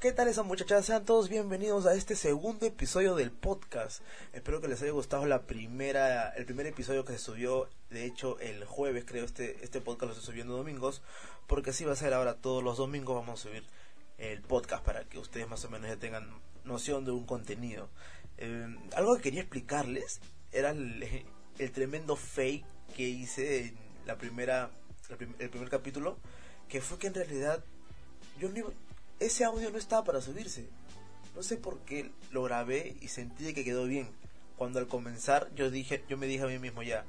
¿Qué tal esa muchachas? Sean todos bienvenidos a este segundo episodio del podcast. Espero que les haya gustado la primera, el primer episodio que se subió, de hecho el jueves creo, este, este podcast lo estoy subiendo domingos, porque así va a ser ahora todos los domingos vamos a subir el podcast para que ustedes más o menos ya tengan noción de un contenido. Eh, algo que quería explicarles era el, el tremendo fake que hice en la primera, el primer capítulo, que fue que en realidad yo no ese audio no estaba para subirse. No sé por qué lo grabé y sentí que quedó bien. Cuando al comenzar yo dije, yo me dije a mí mismo ya,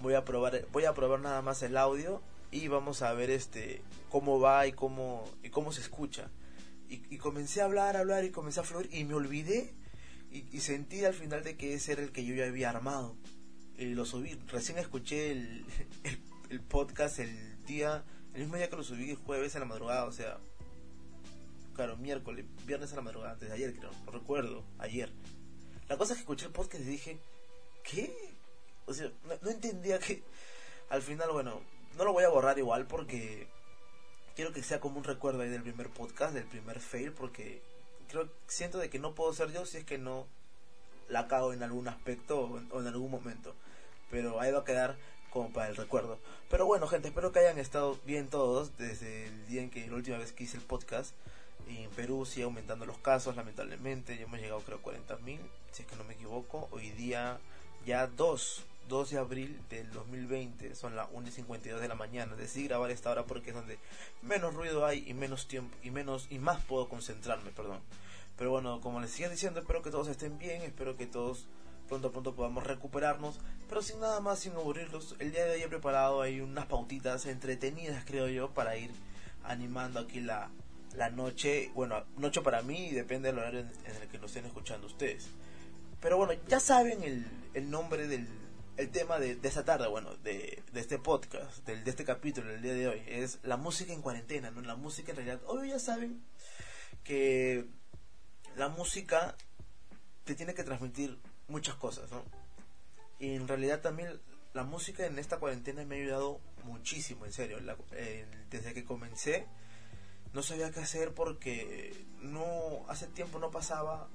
voy a probar, voy a probar nada más el audio y vamos a ver este cómo va y cómo y cómo se escucha. Y, comencé a hablar, a hablar y comencé a fluir y me olvidé y, sentí al final de que ese era el que yo ya había armado. Y lo subí, recién escuché el, el, el podcast el día, el mismo día que lo subí, el jueves a la madrugada, o sea, claro, miércoles, viernes a la madrugada, antes de ayer creo, no recuerdo, ayer. La cosa es que escuché el podcast y dije, ¿qué? O sea, no, entendía que al final, bueno, no lo voy a borrar igual porque quiero que sea como un recuerdo ahí del primer podcast, del primer fail, porque creo, siento de que no puedo ser yo si es que no la cago en algún aspecto o en, algún momento. Pero ahí va a quedar como para el recuerdo. Pero bueno, gente, espero que hayan estado bien todos desde el día en que la última vez que hice el podcast en Perú sigue aumentando los casos, lamentablemente. Ya hemos llegado, creo, a 40.000, si es que no me equivoco. Hoy día, ya 2, 2 de abril del 2020, son las 1.52 de la mañana. Decidí grabar esta hora porque es donde menos ruido hay y menos tiempo, y menos y más puedo concentrarme, perdón. Pero bueno, como les sigo diciendo, espero que todos estén bien, espero que todos pronto pronto podamos recuperarnos, pero sin nada más, sin aburrirlos, el día de hoy he preparado ahí unas pautitas entretenidas, creo yo, para ir animando aquí la, la noche, bueno, noche para mí depende del horario en, el que lo estén escuchando ustedes. Pero bueno, ya saben el, el nombre del el tema de, de esta tarde, bueno, de, de este podcast, del, de este capítulo, del día de hoy, es la música en cuarentena, ¿no? La música en realidad, obvio ya saben que la música te tiene que transmitir muchas cosas, ¿no? Y en realidad también la música en esta cuarentena me ha ayudado muchísimo, en serio. desde que comencé, no sabía qué hacer porque no hace tiempo no pasaba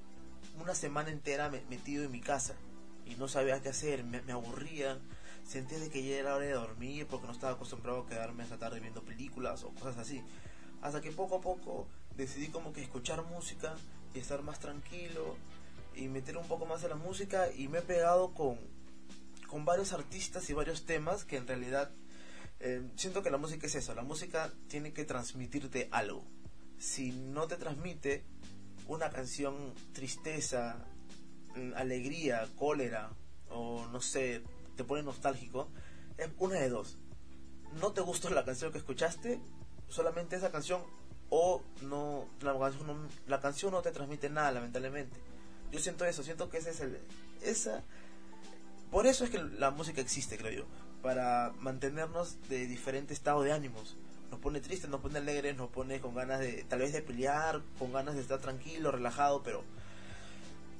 una semana entera metido en mi casa y no sabía qué hacer, me, aburría, sentía de que ya era hora de dormir porque no estaba acostumbrado a quedarme esa tarde viendo películas o cosas así. Hasta que poco a poco decidí como que escuchar música y estar más tranquilo y meter un poco más de la música y me he pegado con, con varios artistas y varios temas que en realidad eh, siento que la música es eso, la música tiene que transmitirte algo. Si no te transmite una canción tristeza, mm, alegría, cólera o no sé, te pone nostálgico, es una de dos. No te gustó la canción que escuchaste, solamente esa canción o no la, canción no la canción no te transmite nada lamentablemente. Yo siento eso, siento que ese es el esa por eso es que la música existe, creo yo para mantenernos de diferente estado de ánimos. Nos pone tristes, nos pone alegres, nos pone con ganas de tal vez de pelear, con ganas de estar tranquilo, relajado, pero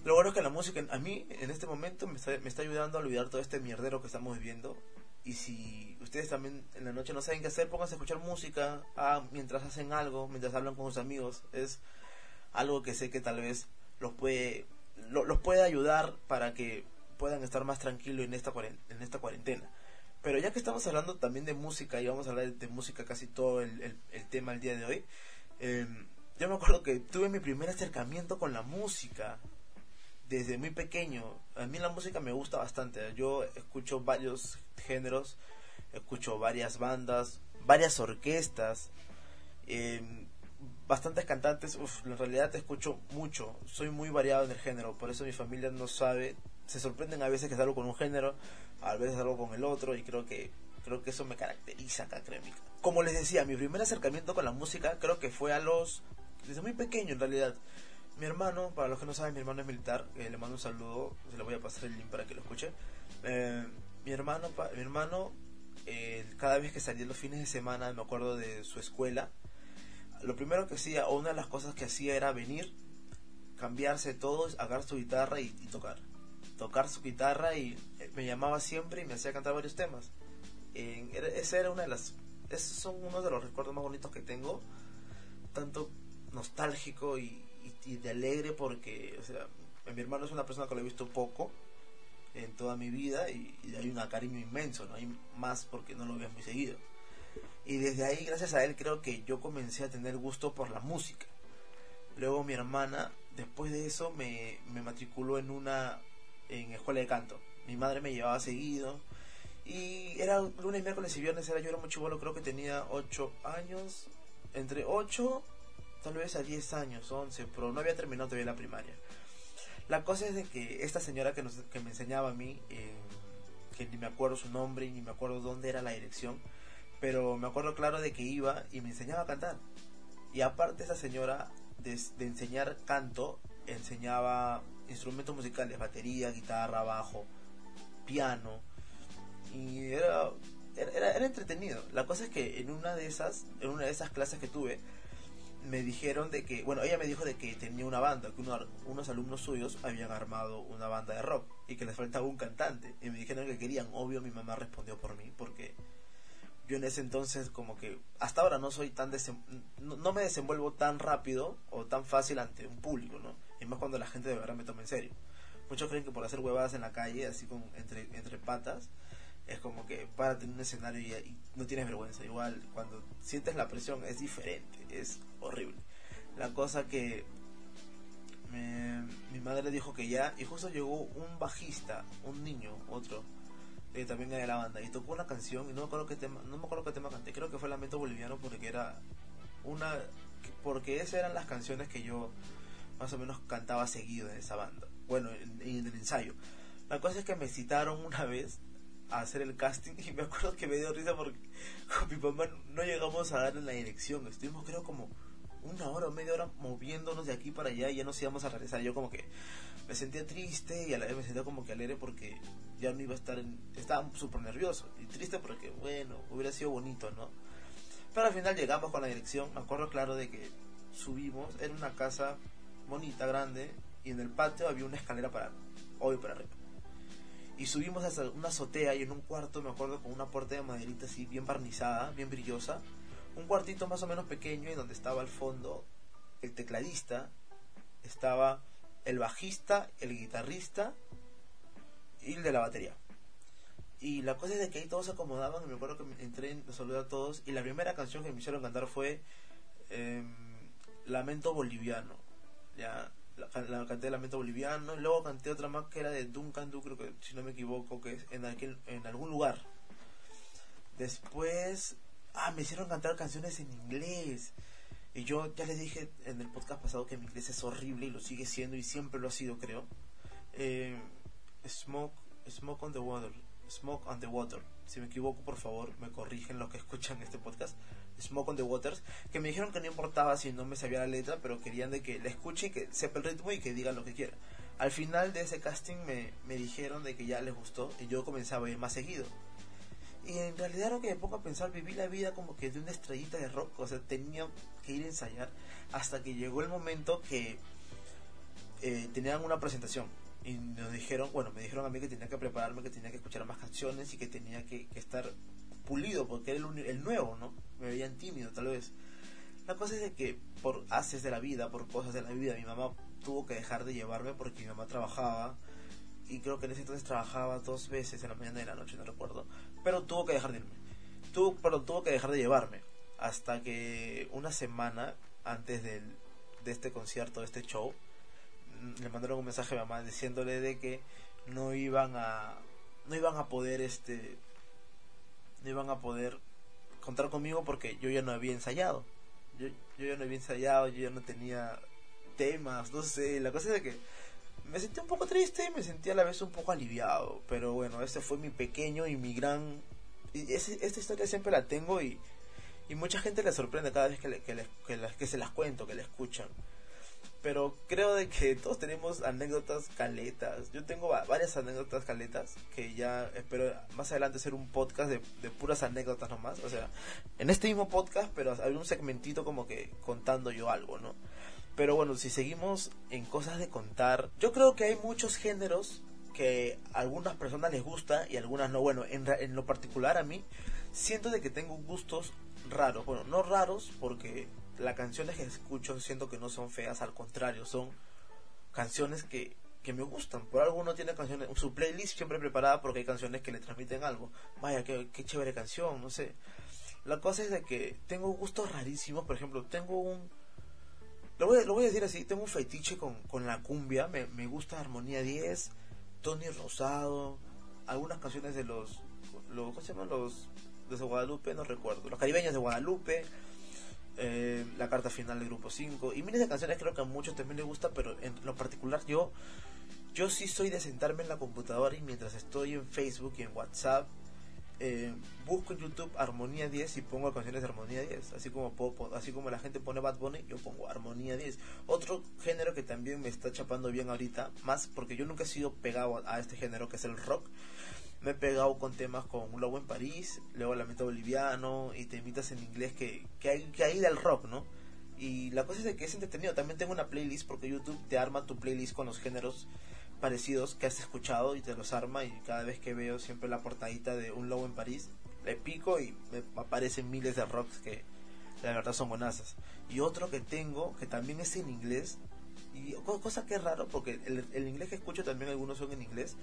lo bueno es que la música a mí en este momento me está, me está ayudando a olvidar todo este mierdero que estamos viviendo. Y si ustedes también en la noche no saben qué hacer, pónganse a escuchar música ah, mientras hacen algo, mientras hablan con sus amigos. Es algo que sé que tal vez los puede, los puede ayudar para que puedan estar más tranquilos en esta, en esta cuarentena. Pero ya que estamos hablando también de música y vamos a hablar de, música casi todo el, tema el día de hoy, em, yo me acuerdo que tuve mi primer acercamiento con la música desde muy pequeño. A mí la música me gusta bastante. Yo escucho varios géneros, escucho varias bandas, varias orquestas, em, bastantes cantantes. Uf, en realidad te escucho mucho. Soy muy variado en el género, por eso mi familia no sabe se sorprenden a veces que salgo con un género, a veces salgo con el otro y creo que creo que eso me caracteriza acá, crémica. Como les decía, mi primer acercamiento con la música creo que fue a los desde muy pequeño en realidad. Mi hermano, para los que no saben, mi hermano es militar, eh, le mando un saludo, se le voy a pasar el link para que lo escuche. Eh, mi hermano, mi hermano eh, cada vez que salía los fines de semana, me acuerdo de su escuela, lo primero que hacía, o una de las cosas que hacía era venir, cambiarse todo, agarrar su guitarra y tocar tocar su guitarra y eh, me llamaba siempre y me hacía cantar varios temas. ese era una de las esos son uno de los recuerdos más bonitos que tengo tanto nostálgico y, y, de alegre porque, o sea, mi hermano es una persona que lo he visto poco en toda mi vida y, hay un cariño inmenso, no hay más porque no lo veo muy seguido. Y desde ahí, gracias a él, creo que yo comencé a tener gusto por la música. Luego mi hermana, después de eso, me, me matriculó en una en escuela de canto. Mi madre me llevaba seguido. Y era lunes, miércoles y viernes, era yo era muy chivolo, creo que tenía 8 años, entre 8 tal vez a 10 años, 11, pero no había terminado todavía la primaria. La cosa es de que esta señora que, nos, que me enseñaba a mí, eh, que ni me acuerdo su nombre ni me acuerdo dónde era la dirección, pero me acuerdo claro de que iba y me enseñaba a cantar. Y aparte esa señora de, de enseñar canto, enseñaba instrumentos musicales, batería, guitarra, bajo, piano. Y era, era, era, entretenido. La cosa es que en una de esas, en una de esas clases que tuve, me dijeron de que, bueno, ella me dijo de que tenía una banda, que unos alumnos suyos habían armado una banda de rock y que les faltaba un cantante. Y me dijeron que querían, obvio mi mamá respondió por mí, porque yo en ese entonces como que hasta ahora no soy tan no, me desenvuelvo tan rápido o tan fácil ante un público, ¿no? Y más cuando la gente de verdad me toma en serio. Muchos creen que por hacer huevadas en la calle, así con entre, entre patas, es como que para tener un escenario y, no tienes vergüenza. Igual cuando sientes la presión es diferente, es horrible. La cosa que mi madre dijo que ya, y justo llegó un bajista, un niño, otro, que también de la banda, y tocó una canción, y no me acuerdo qué tema, no me acuerdo qué tema canté, creo que fue Lamento Boliviano porque era una, porque esas eran las canciones que yo más o menos cantaba seguido en esa banda, bueno, en, en el ensayo. La cosa es que me citaron una vez a hacer el casting y me acuerdo que me dio risa porque con mi mamá no llegamos a dar en la dirección. Estuvimos creo como una hora o media hora moviéndonos de aquí para allá y ya nos íbamos a regresar. Yo como que me sentía triste y a la vez me sentía como que alegre porque ya no iba a estar en... Estaba súper nervioso y triste porque, bueno, hubiera sido bonito, ¿no? Pero al final llegamos con la dirección. Me acuerdo claro de que subimos. Era una casa bonita, grande. Y en el patio había una escalera para... Hoy para arriba y subimos hasta una azotea y en un cuarto, me acuerdo, con una puerta de maderita así, bien barnizada, bien brillosa. Un cuartito más o menos pequeño y donde estaba al fondo el tecladista, estaba el bajista, el guitarrista y el de la batería. Y la cosa es de que ahí todos se acomodaban. Me acuerdo que entré, me saludé a todos. Y la primera canción que me hicieron cantar fue em, Lamento Boliviano. Ya, la, canté Lamento Boliviano, luego canté otra más que era de Duncan Du, creo que si no me equivoco, que es en, aquel, en algún lugar. Después, ah, me hicieron cantar canciones en inglés. Y yo ya les dije en el podcast pasado que mi inglés es horrible y lo sigue siendo y siempre lo ha sido, creo. Eh, smoke, smoke on the water. Smoke on the water. Si me equivoco, por favor, me corrigen los que escuchan este podcast. Smoke on the Waters, que me dijeron que no importaba si no me sabía la letra, pero querían de que la escuche y que sepa el ritmo y que diga lo que quiera. Al final de ese casting me, me dijeron de que ya les gustó y yo comenzaba a ir más seguido. Y en realidad lo que me pongo a pensar, viví la vida como que de una estrellita de rock, o sea, tenía que ir a ensayar hasta que llegó el momento que eh, tenían una presentación y nos dijeron, bueno, me dijeron a mí que tenía que prepararme, que tenía que escuchar más canciones y que tenía que, que estar pulido porque era el, nuevo, ¿no? Me veían tímido tal vez. La cosa es de que por haces de la vida, por cosas de la vida, mi mamá tuvo que dejar de llevarme porque mi mamá trabajaba y creo que en ese entonces trabajaba dos veces en la mañana y en la noche, no recuerdo, pero tuvo que dejar de irme. Tuvo, pero tuvo que dejar de llevarme hasta que una semana antes del, de este concierto, de este show, mm, le mandaron un mensaje a mi mamá diciéndole de que no iban a no iban a poder este no iban a poder contar conmigo porque yo ya no había ensayado. Yo, yo ya no había ensayado, yo ya no tenía temas, no sé. La cosa es que me sentí un poco triste y me sentí a la vez un poco aliviado. Pero bueno, este fue mi pequeño y mi gran... Y esta historia siempre la tengo y, y mucha gente le sorprende cada vez que, le, que, que se las cuento, que la escuchan pero creo de que todos tenemos anécdotas caletas. Yo tengo varias anécdotas caletas que ya espero más adelante hacer un podcast de, de puras anécdotas nomás. O sea, en este mismo podcast, pero hay un segmentito como que contando yo algo, ¿no? Pero bueno, si seguimos en cosas de contar, yo creo que hay muchos géneros que a algunas personas les gusta y a algunas no. Bueno, en, en lo particular a mí siento de que tengo gustos raros. Bueno, no raros porque las canciones que escucho siento que no son feas, al contrario, son canciones que, que me gustan. Por algo uno tiene canciones, su playlist siempre preparada porque hay canciones que le transmiten algo. Vaya, qué, qué chévere canción, no sé. La cosa es de que tengo gustos rarísimos, por ejemplo, tengo un... Lo voy, lo voy a decir así, tengo un fetiche con, con la cumbia, me, me gusta Armonía 10, Tony Rosado, algunas canciones de los, los ¿cómo se llaman? Los de Guadalupe, no recuerdo, los caribeños de Guadalupe, eh, la carta final del grupo 5 y miles de canciones creo que a muchos también les gusta, pero en lo particular yo yo sí soy de sentarme en la computadora y mientras estoy en Facebook y en WhatsApp eh, busco en YouTube Armonía 10 y pongo canciones de Armonía 10. Así como, así como la gente pone Bad Bunny, yo pongo Armonía 10. Otro género que también me está chapando bien ahorita, más porque yo nunca he sido pegado a, este género que es el rock. Me he pegado con temas con Un Lobo en París, luego Lamento Boliviano y temitas en inglés que, que, hay, que hay del rock, ¿no? Y la cosa es que es entretenido. También tengo una playlist porque YouTube te arma tu playlist con los géneros parecidos que has escuchado y te los arma y cada vez que veo siempre la portadita de un lobo en París, le pico y me aparecen miles de rocks que la verdad son bonazas. Y otro que tengo, que también es en inglés, y cosa que es raro porque el, inglés que escucho también algunos son en inglés.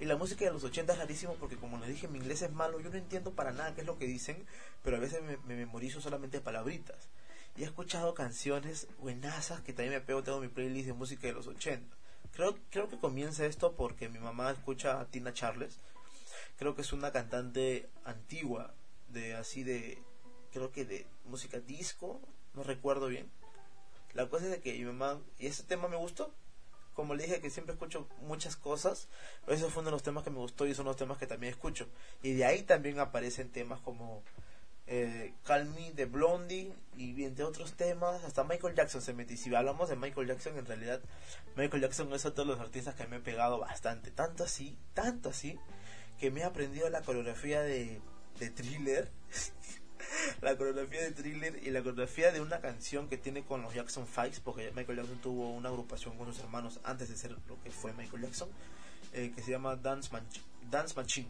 Y la música de los 80 es rarísimo porque como les dije mi inglés es malo, yo no entiendo para nada qué es lo que dicen, pero a veces me, me memorizo solamente palabritas. Y he escuchado canciones buenazas que también me pego, tengo mi playlist de música de los 80 Creo, creo que comienza esto porque mi mamá escucha a Tina Charles. Creo que es una cantante antigua, de así de, creo que de música disco, no recuerdo bien. La cosa es de que mi mamá, y ese tema me gustó. Como le dije que siempre escucho muchas cosas, ese fue uno de los temas que me gustó y son los temas que también escucho. Y de ahí también aparecen temas como eh, Me de Blondie y entre otros temas, hasta Michael Jackson se metió. Si hablamos de Michael Jackson, en realidad Michael Jackson es otro de los artistas que me he pegado bastante, tanto así, tanto así, que me he aprendido la coreografía de, de Thriller, la coreografía de Thriller y la coreografía de una canción que tiene con los Jackson Fives, porque Michael Jackson tuvo una agrupación con sus hermanos antes de ser lo que fue Michael Jackson, eh, que se llama Dance, Dance Machine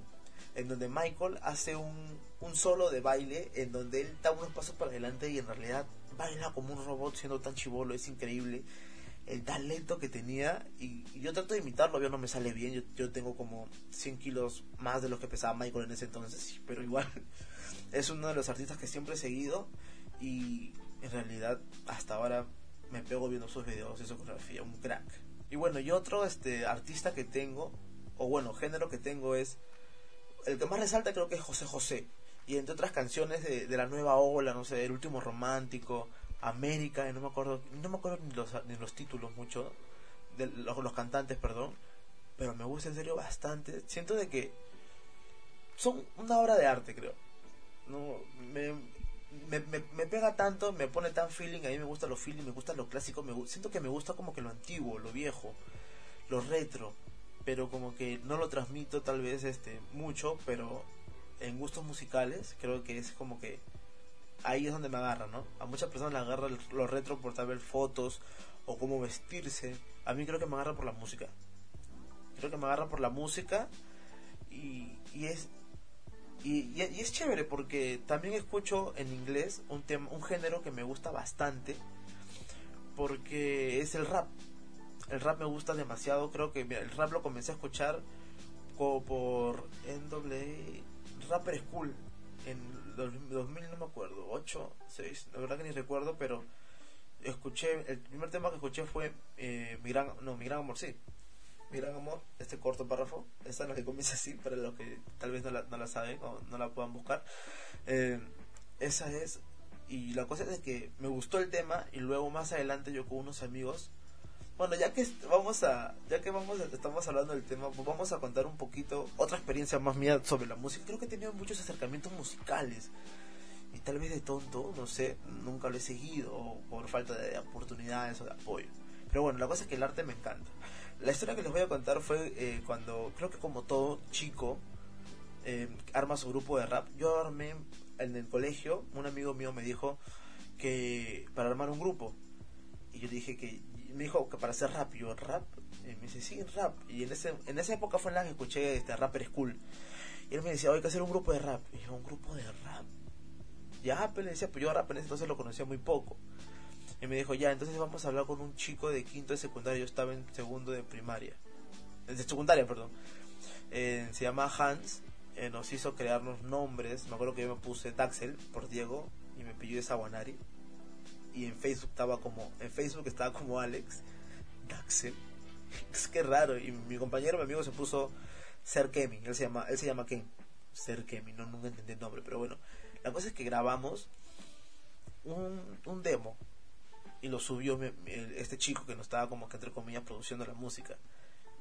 en donde Michael hace un, un solo de baile en donde él da unos pasos para adelante y en realidad baila como un robot siendo tan chivolo, es increíble el talento que tenía y, yo trato de imitarlo, yo no me sale bien, yo, tengo como 100 kilos más de lo que pesaba Michael en ese entonces, pero igual es uno de los artistas que siempre he seguido y en realidad hasta ahora me pego viendo sus videos y su coreografía, un crack. Y bueno, y otro este artista que tengo, o bueno, género que tengo es el que más resalta creo que es José José. Y entre otras canciones de, de la nueva ola, no sé, El último romántico, América, no me acuerdo, no me acuerdo ni los, ni los títulos mucho, de los, los cantantes, perdón, pero me gusta en serio bastante. Siento de que son una obra de arte, creo. No, me, me, me, pega tanto, me pone tan feeling, a mí me gusta lo feeling, me gusta lo clásico, me, siento que me gusta como que lo antiguo, lo viejo, lo retro pero como que no lo transmito tal vez este mucho, pero en gustos musicales creo que es como que ahí es donde me agarra, ¿no? A muchas personas le agarra lo retro por vez fotos o cómo vestirse. A mí creo que me agarra por la música. Creo que me agarra por la música y, y es y, y, es chévere porque también escucho en inglés un tema, un género que me gusta bastante porque es el rap el rap me gusta demasiado. Creo que el rap lo comencé a escuchar como por NWA Rapper School en 2000, no me acuerdo, 8, 6, la verdad que ni recuerdo, pero escuché, el primer tema que escuché fue eh, mi no, mi amor, sí, mi amor, este corto párrafo, esta es la que comienza así, para los que tal vez no la, no la saben o no la puedan buscar, eh, esa es, y la cosa es que me gustó el tema y luego más adelante yo con unos amigos bueno, ya que vamos a, ya que vamos, estamos hablando del tema, pues vamos a contar un poquito otra experiencia más mía sobre la música. Creo que he tenido muchos acercamientos musicales y tal vez de tonto, no sé, nunca lo he seguido por falta de oportunidades o de apoyo. Pero bueno, la cosa es que el arte me encanta. La historia que les voy a contar fue eh, cuando, creo que como todo chico, eh, arma su grupo de rap. Yo armé en el colegio, un amigo mío me dijo que para armar un grupo. Y yo dije que me dijo que para hacer rap, yo rap, y me dice, sí, rap. Y en, ese, en esa época fue en la que escuché este Rapper School. Y él me decía, hay que hacer un grupo de rap. Y yo, un grupo de rap. Ya, pero le decía, pues yo rap en ese entonces lo conocía muy poco. Y me dijo, ya, entonces vamos a hablar con un chico de quinto de secundaria. Yo estaba en segundo de primaria. De secundaria, perdón. Eh, se llama Hans. Eh, nos hizo crearnos nombres. Me acuerdo que yo me puse Daxel por Diego. Y me pilló de Sawanari. Y en Facebook estaba como. En Facebook estaba como Alex. Daxel. es que raro. Y mi compañero, mi amigo se puso Ser Kemi. Él se llama, él se llama Ken. Ser Kemi. No, nunca entendí el nombre. Pero bueno. La cosa es que grabamos un, un demo y lo subió este chico que nos estaba como que entre comillas produciendo la música.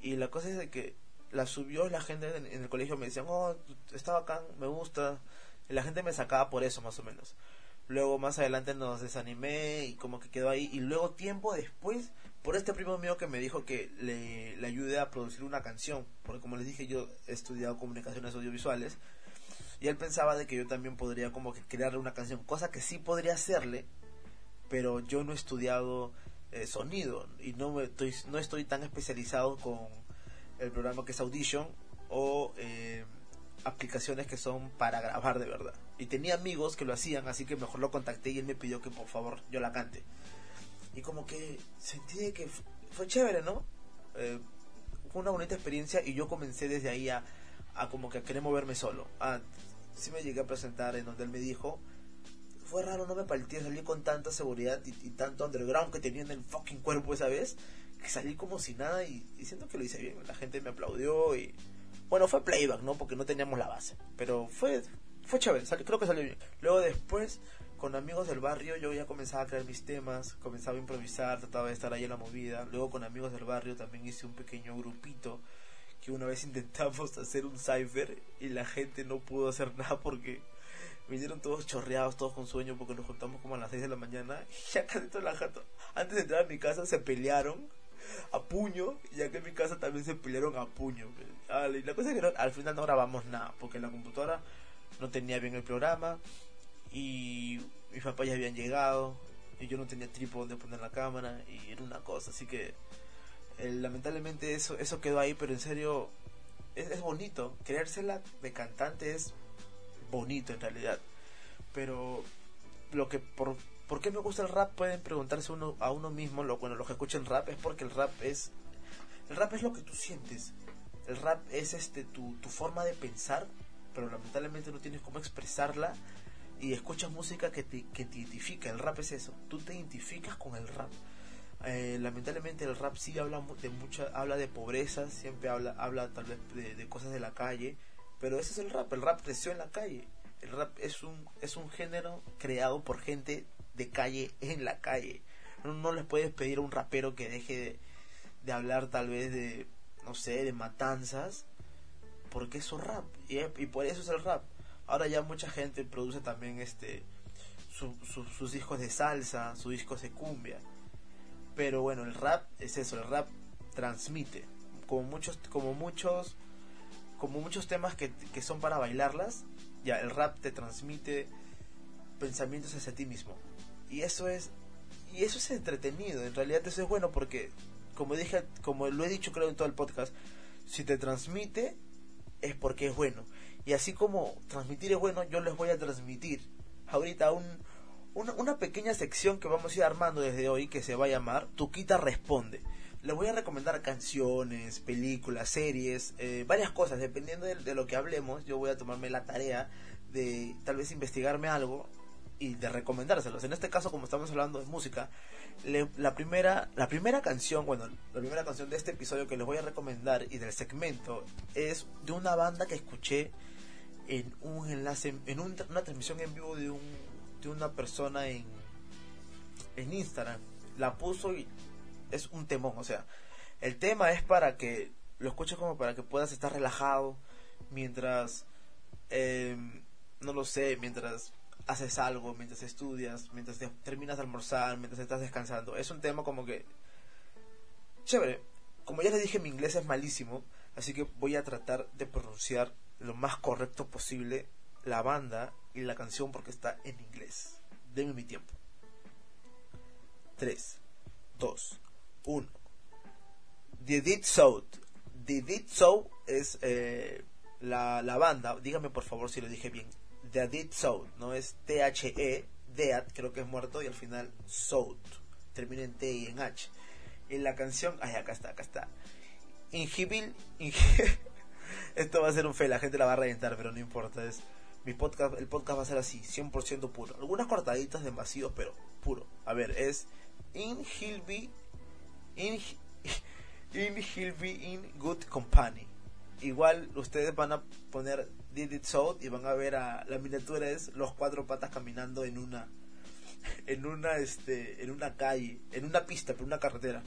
Y la cosa es de que la subió la gente en, el colegio me decían, oh, estaba acá, me gusta. Y la gente me sacaba por eso más o menos. Luego más adelante nos desanimé y como que quedó ahí. Y luego tiempo después, por este primo mío que me dijo que le, le ayude a producir una canción. Porque como les dije, yo he estudiado comunicaciones audiovisuales. Y él pensaba de que yo también podría como que crearle una canción. Cosa que sí podría hacerle, pero yo no he estudiado eh, sonido y no, estoy, no estoy tan especializado con el programa que es Audition o eh, aplicaciones que son para grabar de verdad. Y tenía amigos que lo hacían, así que mejor lo contacté y él me pidió que por favor yo la cante. Y como que sentí que fue chévere, ¿no? Eh, fue una bonita experiencia y yo comencé desde ahí a, a como que a querer moverme solo. A, sí me llegué a presentar en donde él me dijo, fue raro, no me partí, salí con tanta seguridad y, tanto underground que tenía en el fucking cuerpo esa vez, que salí como si nada y, siento que lo hice bien. La gente me aplaudió y. Bueno, fue playback, ¿no? Porque no teníamos la base. Pero fue, fue chévere, creo que salió bien. Luego después, con amigos del barrio, yo ya comenzaba a crear mis temas, comenzaba a improvisar, trataba de estar ahí en la movida. Luego con amigos del barrio también hice un pequeño grupito que una vez intentamos hacer un cipher y la gente no pudo hacer nada porque vinieron todos chorreados, todos con sueño, porque nos juntamos como a las 6 de la mañana. Y ya casi toda la jato, antes de entrar a mi casa, se pelearon a puño. Ya que en mi casa también se pelearon a puño. Y la cosa es que al final no grabamos nada, porque la computadora no tenía bien el programa. Y mis papás ya habían llegado. Y yo no tenía trípode donde poner la cámara. Y era una cosa, así que. Eh, lamentablemente eso, eso quedó ahí, pero en serio. Es, es bonito. Creérsela de cantante es bonito en realidad. Pero lo que por, ¿por qué me gusta el rap? Pueden preguntarse uno a uno mismo, lo bueno, los que escuchan rap es porque el rap es el rap es lo que tú sientes. El rap es este tu, tu forma de pensar, pero lamentablemente no tienes cómo expresarla y escuchas música que te, que te identifica. El rap es eso, tú te identificas con el rap. Eh, lamentablemente el rap sí habla de mucha habla de pobreza siempre habla habla tal vez de, de cosas de la calle pero ese es el rap, el rap creció en la calle. El rap es un, es un género creado por gente de calle en la calle. No, no les puedes pedir a un rapero que deje de, hablar tal vez de, no sé, de matanzas, porque es un rap. Y, y por eso es el rap. Ahora ya mucha gente produce también este sus discos de salsa, sus discos de cumbia. Pero bueno, el rap es eso, el rap transmite. Como muchos, como muchos como muchos temas que, que son para bailarlas, ya el rap te transmite pensamientos hacia ti mismo. Y eso es y eso es entretenido, en realidad eso es bueno porque como dije, como lo he dicho creo en todo el podcast, si te transmite es porque es bueno. Y así como transmitir es bueno, yo les voy a transmitir ahorita un, una, una pequeña sección que vamos a ir armando desde hoy que se va a llamar Tuquita Responde les voy a recomendar canciones, películas, series, eh, varias cosas. Dependiendo de, lo que hablemos, yo voy a tomarme la tarea de tal vez investigarme algo y de recomendárselos. En este caso, como estamos hablando de música, la primera la primera canción, bueno, la primera canción de este episodio que les voy a recomendar y del segmento es de una banda que escuché en un enlace, en una transmisión en vivo de un de una persona en en Instagram. La puso y es un temón, o sea, el tema es para que lo escuches como para que puedas estar relajado mientras, em, no lo sé, mientras haces algo, mientras estudias, mientras terminas de almorzar, mientras estás descansando. Es un tema como que chévere. Como ya les dije, mi inglés es malísimo, así que voy a tratar de pronunciar lo más correcto posible la banda y la canción porque está en inglés. Denme mi tiempo. 3, 2, 1. The Did So. The Did So es eh, la, la, banda. Dígame por favor si lo dije bien. The Dead Soul, ¿no? Es T-H-E, Dead, creo que es muerto, y al final Soul. Termina en T y en H. En la canción, ay, acá está, acá está. Ingibil, esto va a ser un fe, la gente la va a reventar, pero no importa, es mi podcast, el podcast va a ser así, 100% puro. Algunas cortaditas de vacíos, pero puro. A ver, es In Hilby, In, in in Good Company. Igual ustedes van a poner Did It So y van a ver a la miniatura es los cuatro patas caminando en una en una este en una calle, en una pista, por una carretera.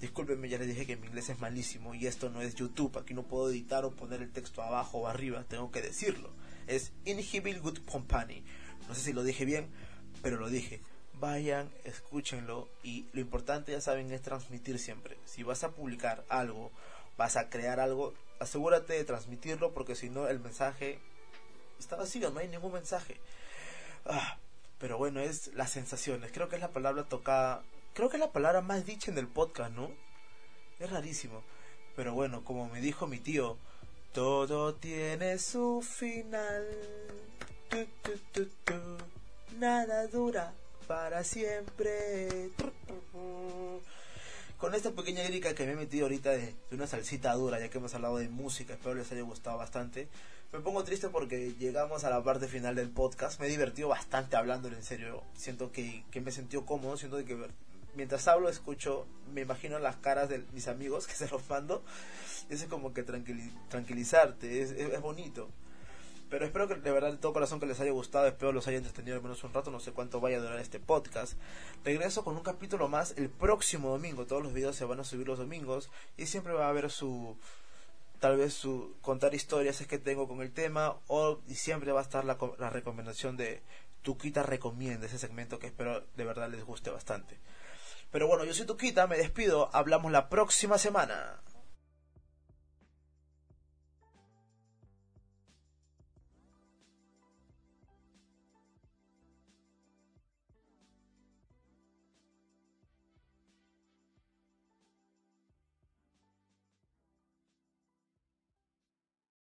Discúlpenme, ya les dije que mi inglés es malísimo y esto no es YouTube, aquí no puedo editar o poner el texto abajo o arriba, tengo que decirlo. Es Inhibil Good Company. No sé si lo dije bien, pero lo dije. Vayan, escúchenlo y lo importante ya saben es transmitir siempre. Si vas a publicar algo, vas a crear algo, asegúrate de transmitirlo porque si no el mensaje está vacío, no hay ningún mensaje. Ah, pero bueno, es las sensaciones. Creo que es la palabra tocada, creo que es la palabra más dicha en el podcast, ¿no? Es rarísimo. Pero bueno, como me dijo mi tío, todo tiene su final. Nada dura para siempre. Con esta pequeña lírica que me he metido ahorita de, una salsita dura, ya que hemos hablado de música, espero les haya gustado bastante. Me pongo triste porque llegamos a la parte final del podcast. Me he divertido bastante hablándolo en serio. Siento que, me he sentido cómodo, siento que mientras hablo, escucho, me imagino las caras de mis amigos que se los mando. es como que tranquilizarte, es bonito. Pero espero que de verdad de todo corazón que les haya gustado, espero los haya entretenido al menos un rato, no sé cuánto vaya a durar este podcast. Regreso con un capítulo más el próximo domingo, todos los videos se van a subir los domingos y siempre va a haber su tal vez su contar historias es que tengo con el tema o y siempre va a estar la, la recomendación de Tuquita recomienda ese segmento que espero de verdad les guste bastante. Pero bueno, yo soy Tuquita, me despido, hablamos la próxima semana.